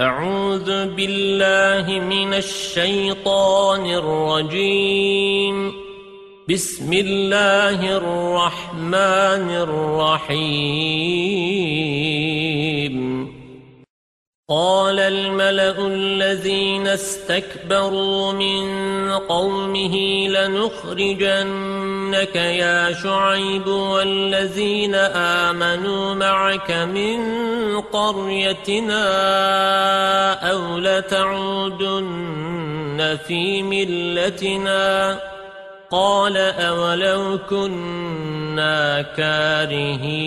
أعوذ بالله من الشيطان الرجيم. بسم الله الرحمن الرحيم. قال الملأ الذين استكبروا من قومه لنخرجنك يا شعيب والذين آمنوا معك من قريتنا أو لتعودن في ملتنا قال أولو كنا كارهين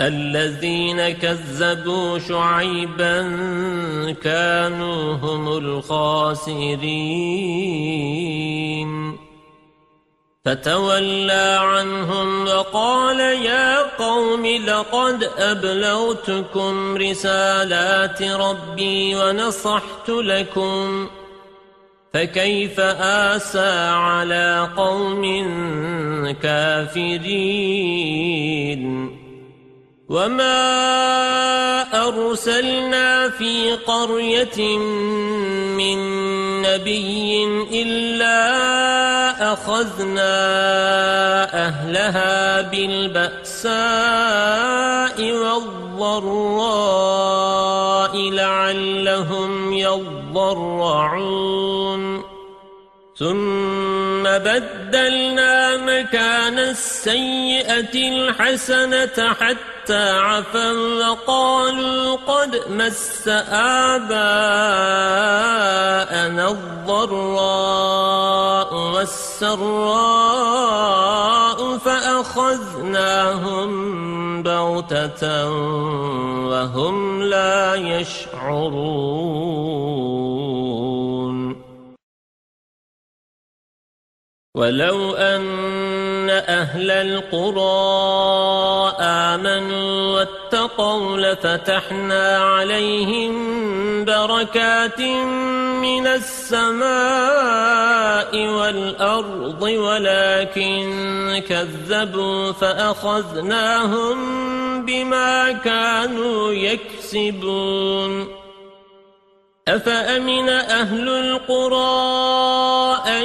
الذين كذبوا شعيبا كانوا هم الخاسرين. فتولى عنهم وقال يا قوم لقد أبلغتكم رسالات ربي ونصحت لكم فكيف آسى على قوم كافرين؟ وما أرسلنا في قرية من نبي إلا أخذنا أهلها بالبأساء والضراء لعلهم يضرعون ثم بدلنا مكان السيئة الحسنة حتى عفا وقالوا قد مس آباءنا الضراء والسراء فأخذناهم بغتة وهم لا يشعرون. ولو أن أهل القرى آمنوا واتقوا لفتحنا عليهم بركات من السماء والأرض ولكن كذبوا فأخذناهم بما كانوا يكسبون. أفأمن أهل القرى أن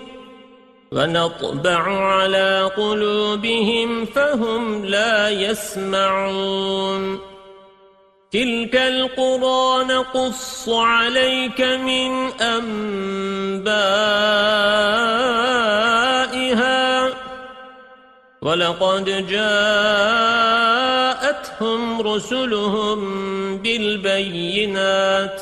ونطبع على قلوبهم فهم لا يسمعون. تلك القرى نقص عليك من أنبائها. ولقد جاءتهم رسلهم بالبينات.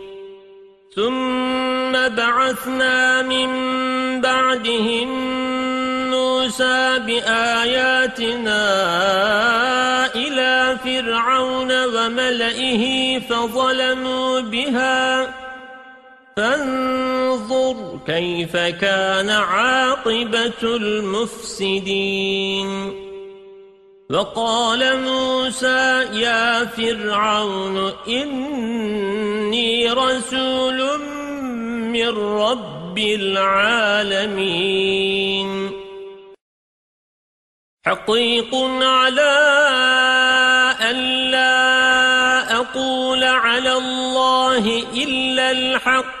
ثم بعثنا من بعدهم موسى بآياتنا إلى فرعون وملئه فظلموا بها. فانظر كيف كان عاقبة المفسدين. وقال موسى يا فرعون إني رسول من رب العالمين. حقيق على ألا أقول على الله إلا الحق.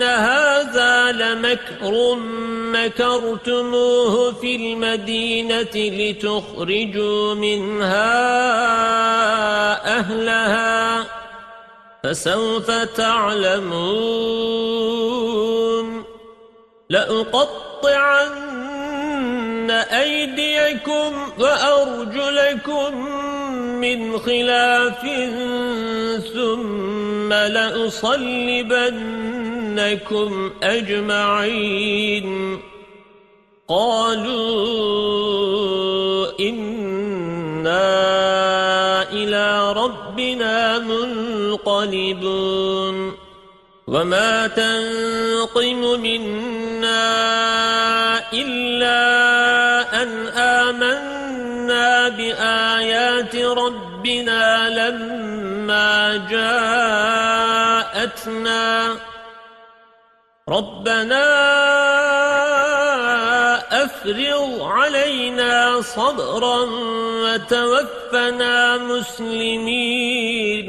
إن هذا لمكر مكرتموه في المدينة لتخرجوا منها أهلها فسوف تعلمون لأقطعن أيديكم وأرجلكم من خلاف ثم لأصلبنكم أجمعين. قالوا إنا إلى ربنا منقلبون. وما تنقم منا إلا آمنا بآيات ربنا لما جاءتنا. ربنا أفرغ علينا صبرا وتوفنا مسلمين.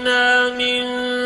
من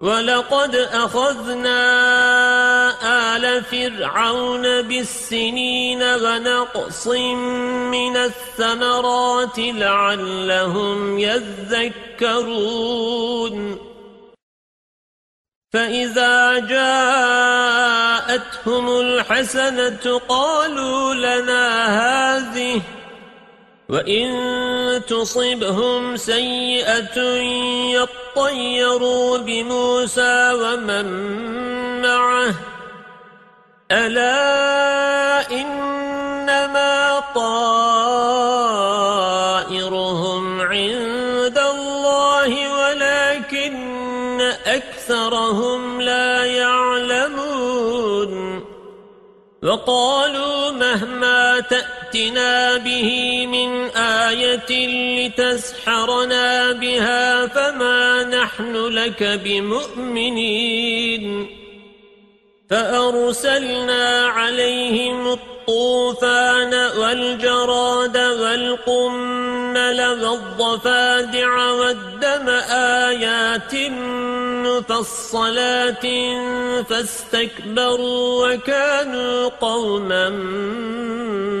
ولقد أخذنا آل فرعون بالسنين ونقص من الثمرات لعلهم يذكرون. فإذا جاءتهم الحسنة قالوا لنا هذه وَإِن تُصِبْهُمْ سَيِّئَةٌ يَطَّيَّرُوا بِمُوسَى وَمَن مَّعَهُ أَلَا إِنَّمَا طَائِرُهُمْ عِندَ اللَّهِ وَلَكِنَّ أَكْثَرَهُمْ لَا يَعْلَمُونَ وَقَالُوا مَهْمَا تَأْتِنَا بِهِ مِنْ آيَةٍ لِتَسْحَرَنَا بِهَا فَمَا نَحْنُ لَكَ بِمُؤْمِنِينَ فَأَرْسَلْنَا عَلَيْهِمُ الطُّوفَانَ وَالْجَرَادَ وَالْقُمَّلَ وَالضَّفَادِعَ وَالدَّمَ آيَاتٍ مُفَصَّلَاتٍ فَاسْتَكْبَرُوا وَكَانُوا قَوْمًا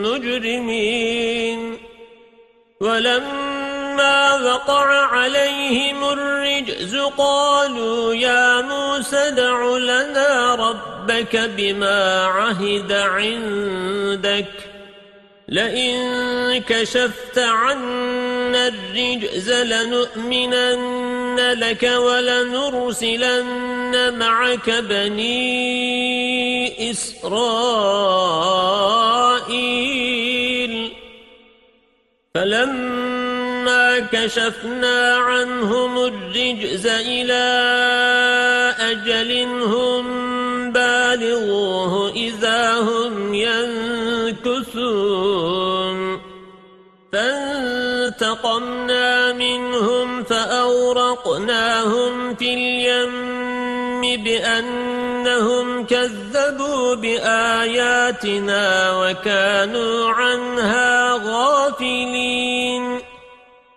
مُجْرِمِينَ. وَلَمَّا وَقَعَ عَلَيْهِمُ الرِّجْزُ قَالُوا يَا مُوسَى ادْعُ لَنَا رَبَّكَ بِمَا عَهِدَ عِندَكَ لَئِن كَشَفْتَ عَنَّا الرِّجْزَ لَنُؤْمِنَنَّ لَكَ وَلَنُرْسِلَنَّ مَعَكَ بَنِي إِسْرَائِيلَ فَلَمَّا كَشَفْنَا عَنْهُمُ الرِّجْزَ إِلَى أَجَلٍ هُمْ بَالِغُوهُ إِذَا هُمْ يَنكُثُونَ. فَانْتَقَمْنَا مِنْهُمْ فَأَغْرَقْنَاهُمْ فِي الْيَمِّ بِأَنَّهُمْ كَذَّبُوا بِآيَاتِنَا وَكَانُوا عَنْهَا غَافِلِينَ.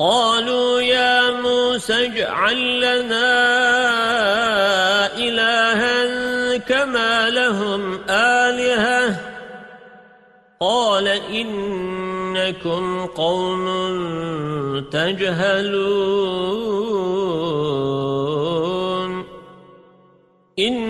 قالوا يا موسى اجعل لنا إلها كما لهم آلهة. قال إنكم قوم تجهلون. إن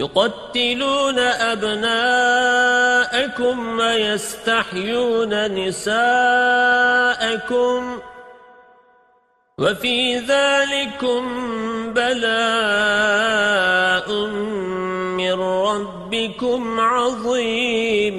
يُقَتِّلُونَ أَبْنَاءَكُمْ وَيَسْتَحْيُونَ نِسَاءَكُمْ وَفِي ذَلِكُمْ بَلَاءٌ مِّن رَّبِّكُمْ عَظِيمٌ.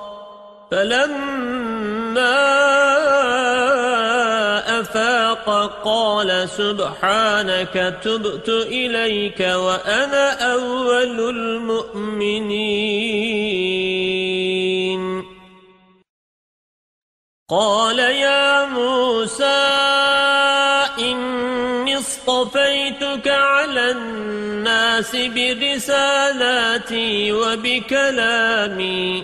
فلما أفاق قال سبحانك تبت إليك وأنا أول المؤمنين. قال يا موسى إني اصطفيتك على الناس برسالاتي وبكلامي.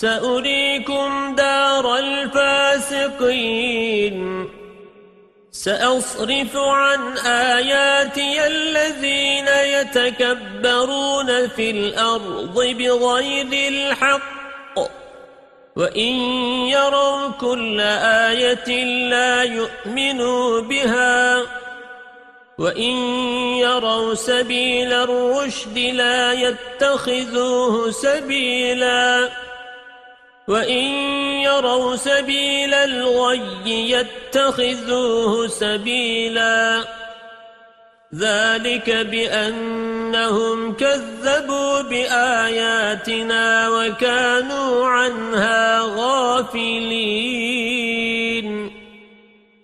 سأريكم دار الفاسقين. سأصرف عن آياتي الذين يتكبرون في الأرض بغير الحق. وإن يروا كل آية لا يؤمنوا بها. وَإِن يَرَوْا سَبِيلَ الرُّشْدِ لَا يَتَّخِذُوهُ سَبِيلًا. وَإِن يَرَوْا سَبِيلَ الْغَيِّ يَتَّخِذُوهُ سَبِيلًا ذَلِكَ بِأَنَّهُمْ كَذَّبُوا بِآيَاتِنَا وَكَانُوا عَنْهَا غَافِلِينَ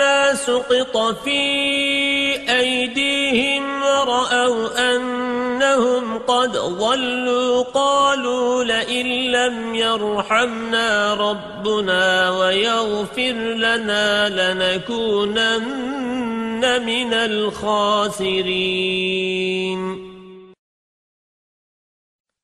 ولما سقط في أيديهم ورأوا أنهم قد ضلوا قالوا لئن لم يرحمنا ربنا ويغفر لنا لنكونن من الخاسرين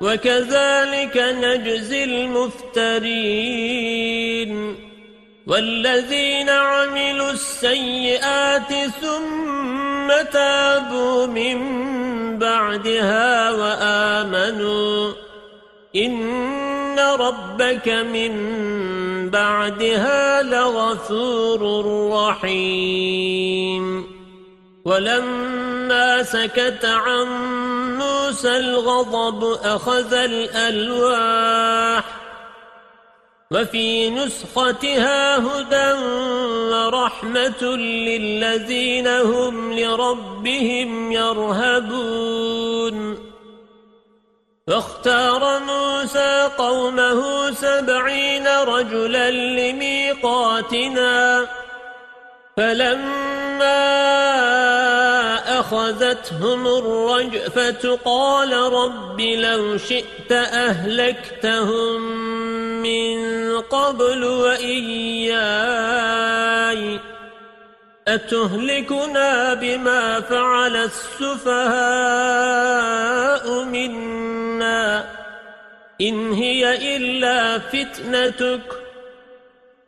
وكذلك نجزي المفترين والذين عملوا السيئات ثم تابوا من بعدها وآمنوا. إن ربك من بعدها لغفور رحيم. ولما سكت عن موسى الغضب أخذ الألواح وفي نسختها هدى ورحمة للذين هم لربهم يرهبون فاختار موسى قومه سبعين رجلا لميقاتنا فلما أخذتهم الرجفة قال رب لو شئت أهلكتهم من قبل وإياي أتهلكنا بما فعل السفهاء منا إن هي إلا فتنتك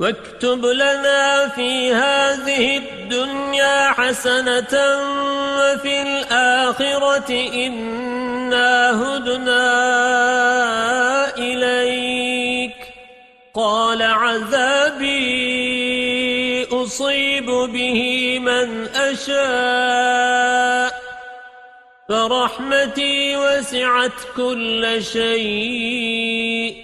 واكتب لنا في هذه الدنيا حسنة وفي الآخرة إنا هدنا إليك. قال عذابي أصيب به من أشاء. فرحمتي وسعت كل شيء.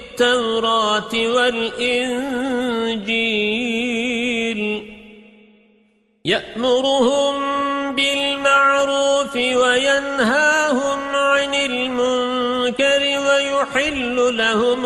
التوراة والإنجيل. يأمرهم بالمعروف وينهاهم عن المنكر ويحل لهم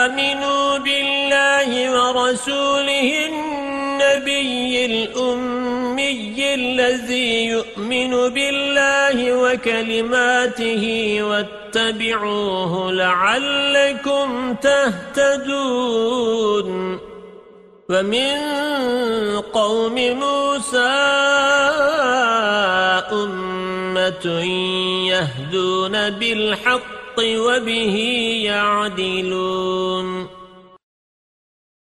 ورسوله النبي الأمي الذي يؤمن بالله وكلماته واتبعوه لعلكم تهتدون. ومن قوم موسى أمة يهدون بالحق وبه يعدلون.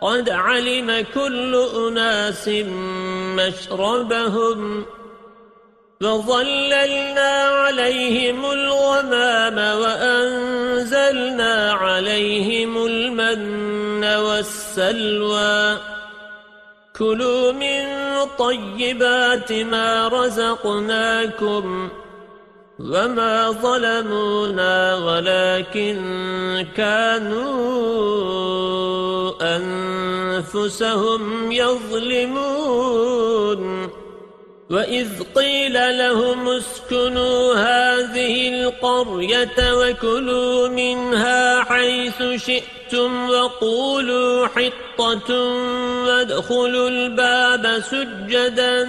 قد علم كل أناس مشربهم وظللنا عليهم الغمام وأنزلنا عليهم المن والسلوى. كلوا من طيبات ما رزقناكم وما ظلمونا ولكن كانوا أنفسهم يظلمون وإذ قيل لهم اسكنوا هذه القرية وكلوا منها حيث شئتم وقولوا حطة وادخلوا الباب سجدا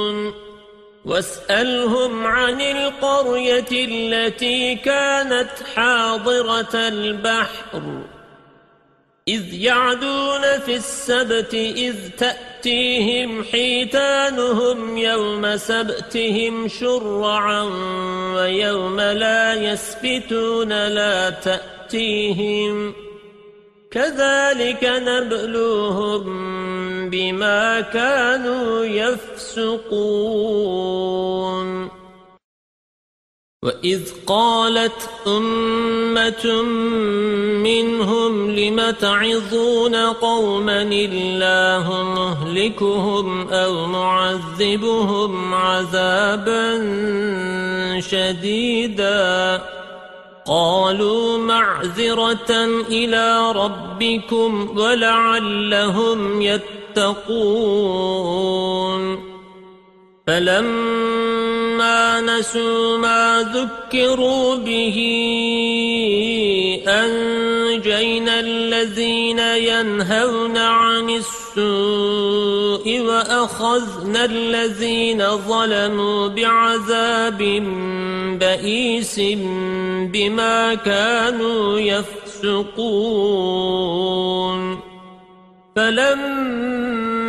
واسألهم عن القرية التي كانت حاضرة البحر. إذ يعدون في السبت إذ تأتيهم حيتانهم يوم سبتهم شرعا ويوم لا يسبتون لا تأتيهم. كذلك نبلوهم بما كانوا يفسقون. وَإِذْ قَالَتْ أُمَّةٌ مِّنْهُمْ لِمَ تَعِظُونَ قَوْمًا اللَّهُ مُهْلِكُهُمْ أَوْ مُعَذِّبُهُمْ عَذَابًا شَدِيدًا. قالوا معذرة إلى ربكم ولعلهم يتقون. فلما نسوا ما ذكروا به أنجينا الذين ينهون عن السوء وأخذنا الذين ظلموا بعذاب بئيس بما كانوا يفسقون. فلما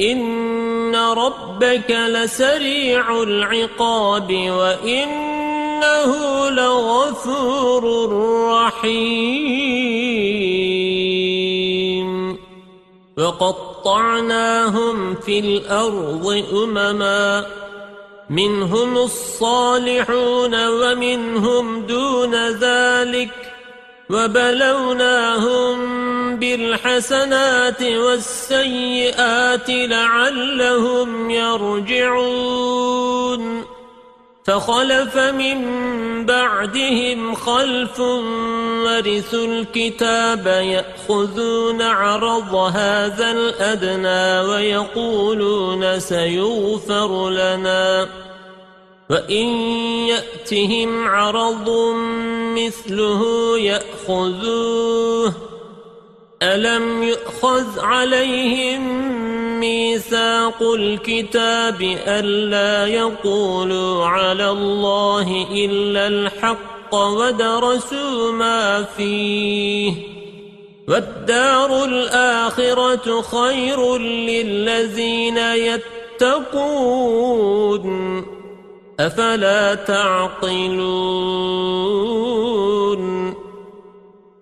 إن ربك لسريع العقاب وإنه لغفور رحيم وقطعناهم في الأرض أمما منهم الصالحون ومنهم دون ذلك وبلوناهم بالحسنات والسيئات لعلهم يرجعون. فخلف من بعدهم خلف ورثوا الكتاب يأخذون عرض هذا الأدنى ويقولون سيغفر لنا. وَإِن يَأْتِهِمْ عَرَضٌ مِثْلُهُ يَأْخُذُوهُ أَلَمْ يُؤْخَذْ عَلَيْهِمْ مِيثَاقُ الْكِتَابِ أَلَّا يَقُولُوا عَلَى اللَّهِ إِلَّا الْحَقَّ وَدَرَسُوا مَا فِيهِ وَالدَّارُ الْآخِرَةُ خَيْرٌ لِلَّذِينَ يَتَّقُونَ أفلا تعقلون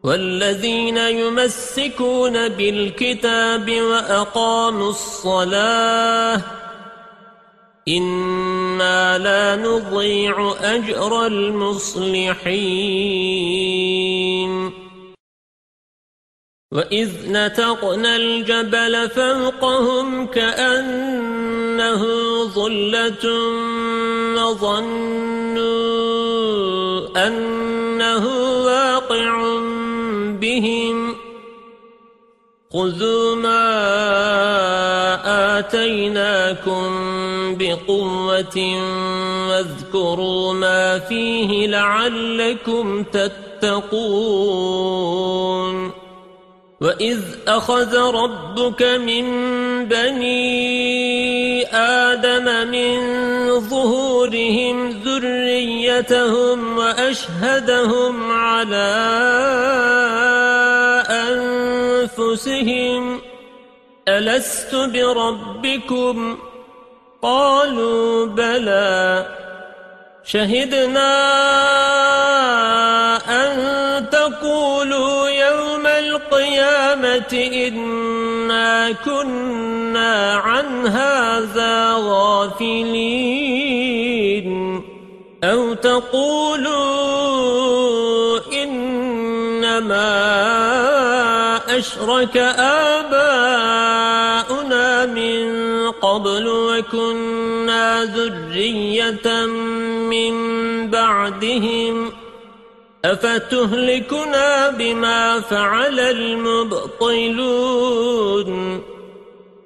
والذين يمسكون بالكتاب وأقاموا الصلاة إنا لا نضيع أجر المصلحين وَإِذْ نَتَقْنَا الْجَبَلَ فَوْقَهُمْ كَأَنَّهُ ظُلَّةٌ وَظَنُّوا أَنَّهُ واقع بِهِمْ. خُذُوا مَا آتَيْنَاكُمْ بِقُوَّةٍ وَاذْكُرُوا مَا فِيهِ لَعَلَّكُمْ تَتَّقُونَ. وَإِذْ أَخَذَ رَبُّكَ مِنْ بَنِي آدَمَ مِنْ ظُهُورِهِمْ ذُرِّيَّتَهُمْ وَأَشْهَدَهُمْ عَلَى أَنفُسِهِمْ أَلَسْتُ بِرَبِّكُمْ؟ قَالُوا بَلَى. شَهِدْنَا أَن تَقُولُوا يَوْمَ القيامة إنا كنا عن هذا غافلين أو تقولوا إنما أشرك آباؤنا من قبل وكنا ذرية من بعدهم أفتهلكنا بما فعل المبطلون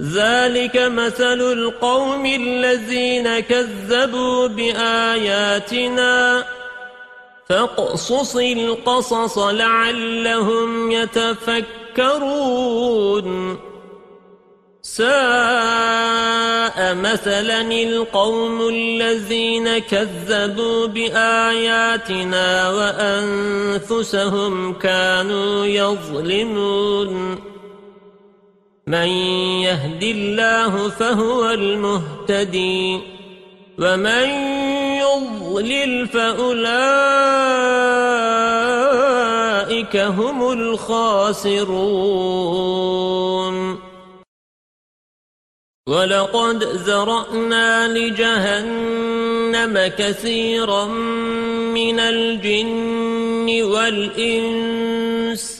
ذلك مثل القوم الذين كذبوا بآياتنا. فاقصص القصص لعلهم يتفكرون. ساء مثلا القوم الذين كذبوا بآياتنا وأنفسهم كانوا يظلمون. من يهد الله فهو المهتدي ومن يضلل فأولئك هم الخاسرون. ولقد زرأنا لجهنم كثيرا من الجن والإنس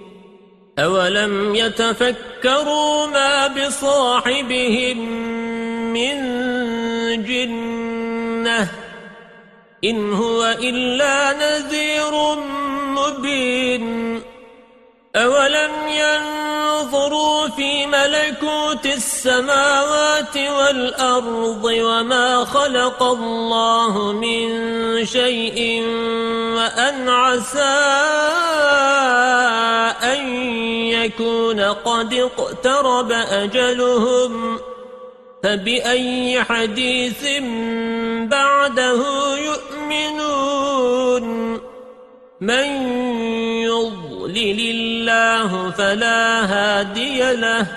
أولم يتفكروا ما بصاحبهم من جنة إن هو إلا نذير مبين أولم ينظروا في ملكوت السماوات والأرض وما خلق الله من شيء وأن عسى أن يكون قد اقترب أجلهم فبأي حديث بعده يؤمنون؟ من يضلل الله فلا هادي له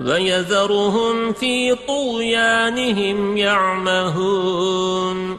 ويذرهم في طغيانهم يعمهون.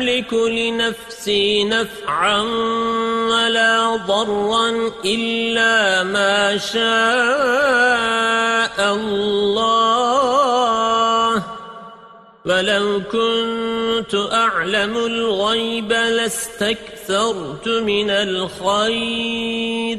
أملك لنفسي نفعا ولا ضرا إلا ما شاء الله. ولو كنت أعلم الغيب لاستكثرت من الخير.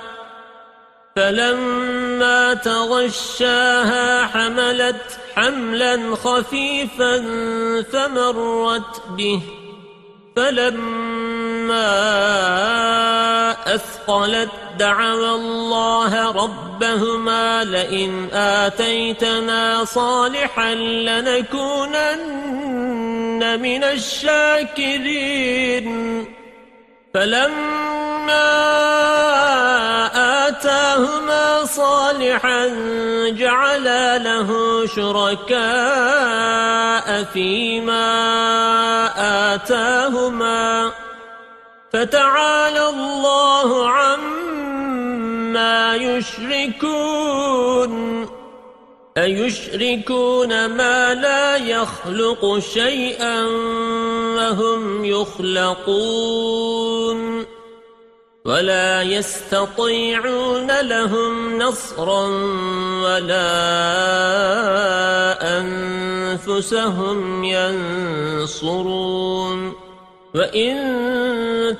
فلما تغشاها حملت حملا خفيفا فمرت به فلما أثقلت دعوا الله ربهما لئن آتيتنا صالحا لنكونن من الشاكرين فلما آتاهما صالحا جعلا له شركاء فيما آتاهما فتعالى الله عما يشركون. أيشركون ما لا يخلق شيئا وهم يخلقون ولا يستطيعون لهم نصرا ولا أنفسهم ينصرون وإن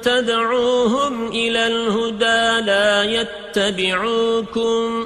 تدعوهم إلى الهدى لا يتبعوكم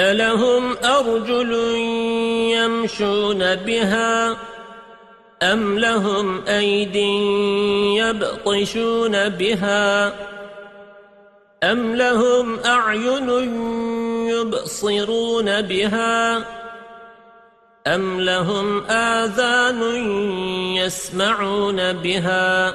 ألهم أرجل يمشون بها أم لهم أيد يبطشون بها أم لهم أعين يبصرون بها أم لهم آذان يسمعون بها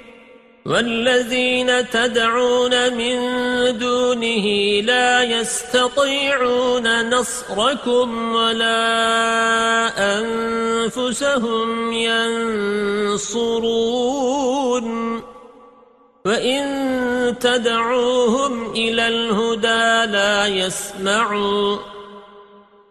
والذين تدعون من دونه لا يستطيعون نصركم ولا أنفسهم ينصرون. وإن تدعوهم إلى الهدى لا يسمعوا.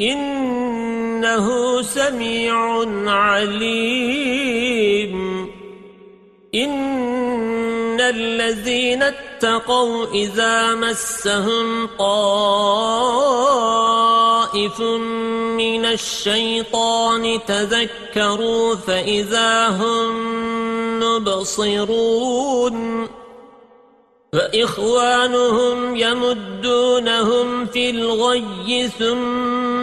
إنه سميع عليم. إن الذين اتقوا إذا مسهم طائف من الشيطان تذكروا فإذا هم مبصرون. فإخوانهم يمدونهم في الغي ثم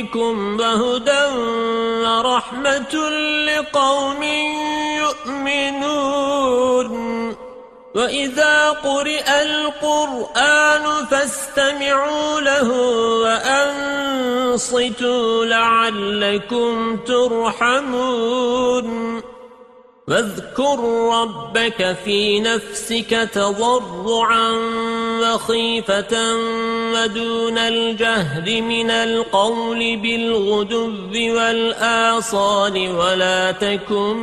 ربكم وهدى ورحمة لقوم يؤمنون. وإذا قرئ القرآن فاستمعوا له وأنصتوا لعلكم ترحمون. واذكر ربك في نفسك تضرعا وخيفة ودون الجهد من القول بالغدب والآصال ولا تكن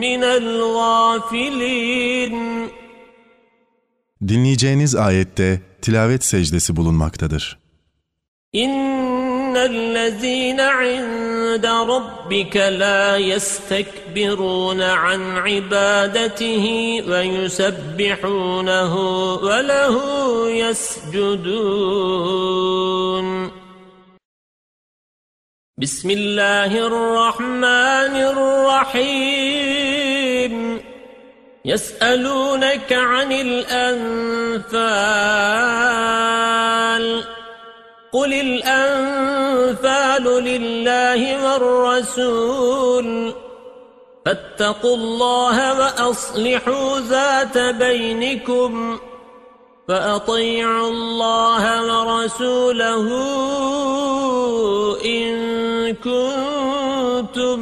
من الغافلين Dinleyeceğiniz ayette tilavet secdesi bulunmaktadır. إن الذين عند ربك لا يستكبرون عن عبادته ويسبحونه وله يسجدون. بسم الله الرحمن الرحيم. يسألونك عن الأنفال. قل الأنفال لله والرسول فاتقوا الله وأصلحوا ذات بينكم فأطيعوا الله ورسوله إن كنتم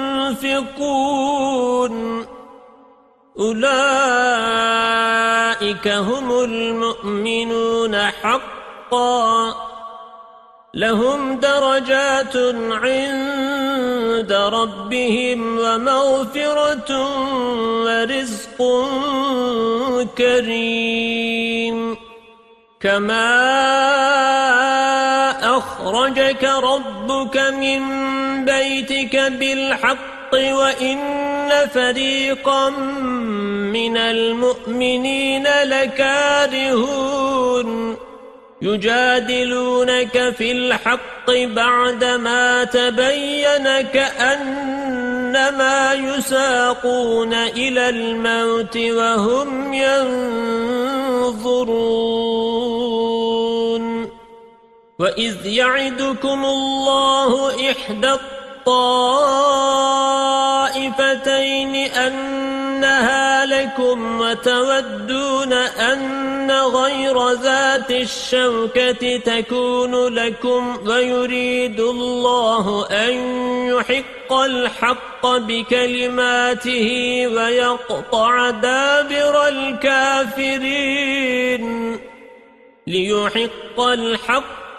أولئك هم المؤمنون حقا. لهم درجات عند ربهم ومغفرة ورزق كريم. كما أخرجك ربك من بيتك بالحق وإن فريقا من المؤمنين لكارهون. يجادلونك في الحق بعدما تبين كأنما يساقون إلى الموت وهم ينظرون. وإذ يعدكم الله إحدى الطائفتين أنها لكم وتودون أن غير ذات الشوكة تكون لكم ويريد الله أن يحق الحق بكلماته ويقطع دابر الكافرين ليحق الحق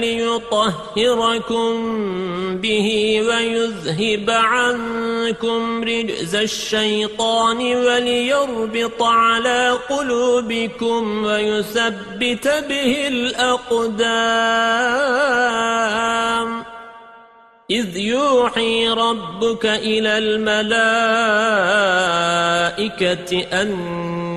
ليطهركم به ويذهب عنكم رجز الشيطان وليربط على قلوبكم ويثبت به الأقدام. إذ يوحي ربك إلى الملائكة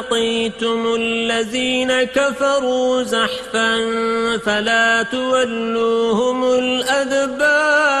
لقيتم الذين كفروا زحفا فلا تولوهم الأدبار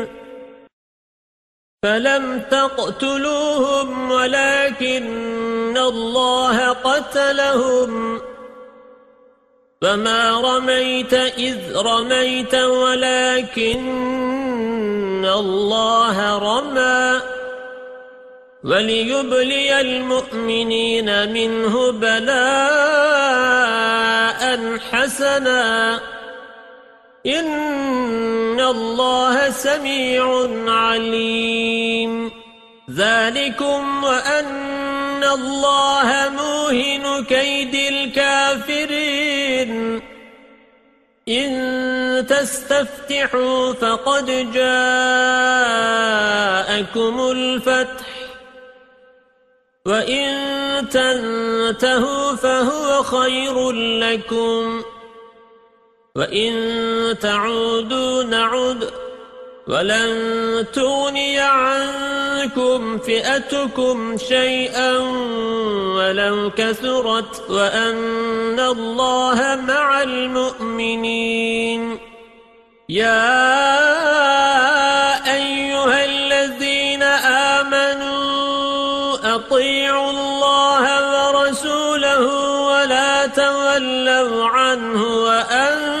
فلم تقتلوهم ولكن الله قتلهم. فما رميت إذ رميت ولكن الله رمى. وليبلي المؤمنين منه بلاء حسنا. إن الله سميع عليم ذلكم وأن الله موهن كيد الكافرين إن تستفتحوا فقد جاءكم الفتح وإن تنتهوا فهو خير لكم وإن تعودوا نعد ولن تغني عنكم فئتكم شيئا ولو كثرت وأن الله مع المؤمنين يا أيها الذين آمنوا أطيعوا الله ورسوله ولا تولوا عنه وأنتم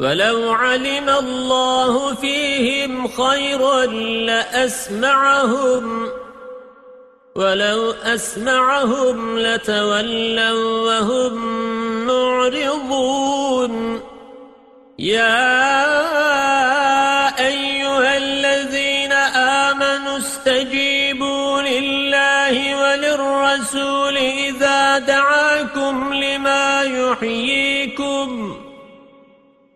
ولو علم الله فيهم خيرا لأسمعهم ولو أسمعهم لتولوا وهم معرضون. يا أيها الذين آمنوا استجيبوا لله وللرسول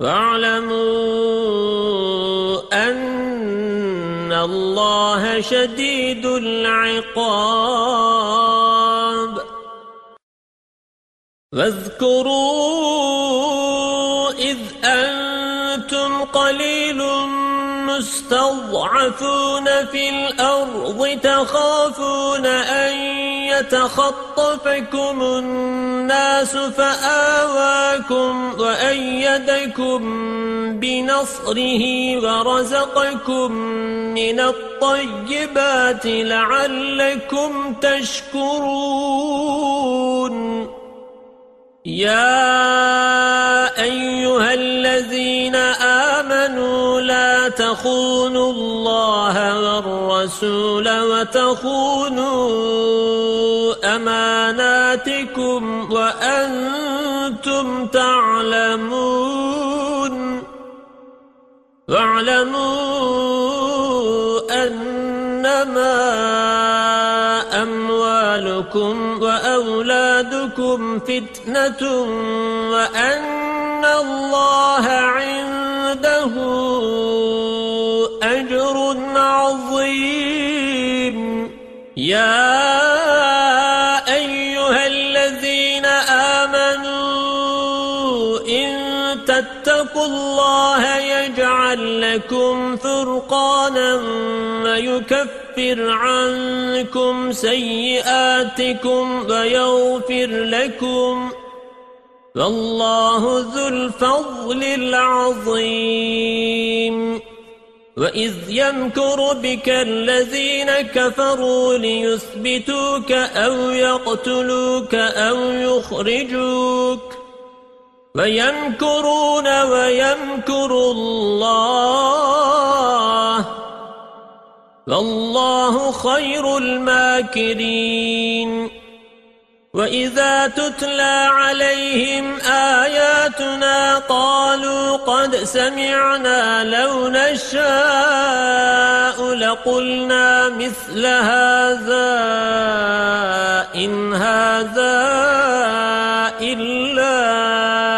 واعلموا أن الله شديد العقاب. واذكروا إذ أنتم قليل المستضعفون في الأرض تخافون أن يتخطفكم الناس فآواكم وأيدكم بنصره ورزقكم من الطيبات لعلكم تشكرون. يا أيها الذين آمنوا لا تخونوا الله والرسول وتخونوا أماناتكم وأنتم تعلمون واعلموا أنما أموالكم وأولادكم فتنة وأن الله عنده أجر عظيم. يا لكم فرقانا ويكفر عنكم سيئاتكم ويغفر لكم والله ذو الفضل العظيم. وَإِذْ يَمْكُرُ بِكَ الَّذِينَ كَفَرُوا لِيُثْبِتُوكَ أَوْ يَقْتُلُوكَ أَوْ يُخْرِجُوكَ وَيَمْكُرُونَ وَيَمْكُرُ اللَّهُ. وَاللَّهُ خَيْرُ الْمَاكِرِينَ. وَإِذَا تُتْلَى عَلَيْهِمْ آيَاتُنَا قَالُوا قَدْ سَمِعْنَا لَوْ نَشَاءُ لَقُلْنَا مِثْلَ هَذَا إِنْ هَذَا إِلَّا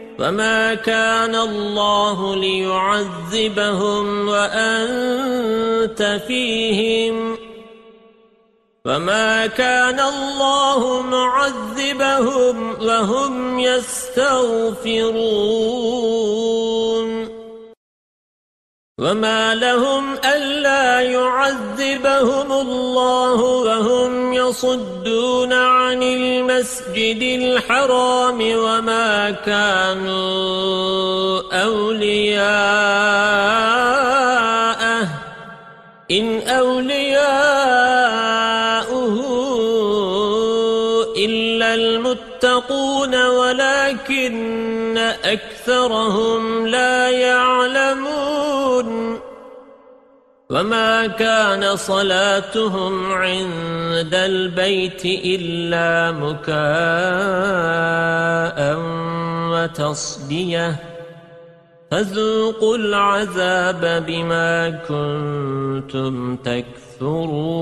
فما كان الله ليعذبهم وأنت فيهم فما كان الله معذبهم وهم يستغفرون وما لهم ألا يعذبهم الله وهم يصدون عن المسجد الحرام وما كانوا أولياءه إن أولياؤه إلا المتقون ولكن أكثرهم لا وما كان صلاتهم عند البيت إلا مكاء وتصديه فذوقوا العذاب بما كنتم تكفرون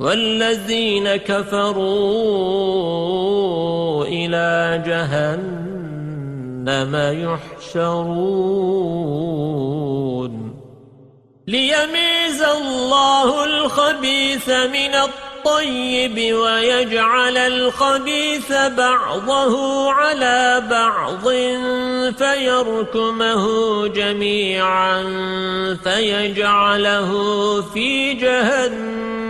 والذين كفروا إلى جهنم يحشرون. ليميز الله الخبيث من الطيب ويجعل الخبيث بعضه على بعض فيركمه جميعا فيجعله في جهنم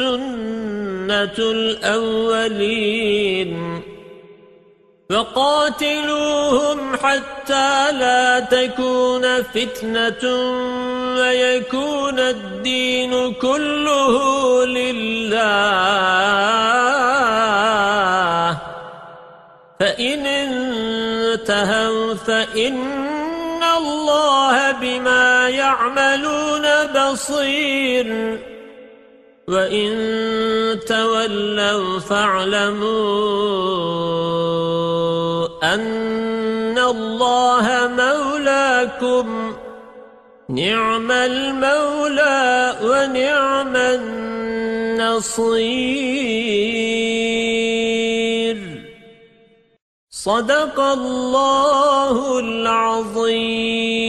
سنة الأولين فقاتلوهم حتى لا تكون فتنة ويكون الدين كله لله. فإن انتهوا فإن الله بما يعملون بصير. وَإِن تَوَلَّوْا فَاعْلَمُوا أَنَّ اللَّهَ مَوْلَاكُمْ نِعْمَ الْمَوْلَى وَنِعْمَ النَّصِيرُ. صدق الله العظيم.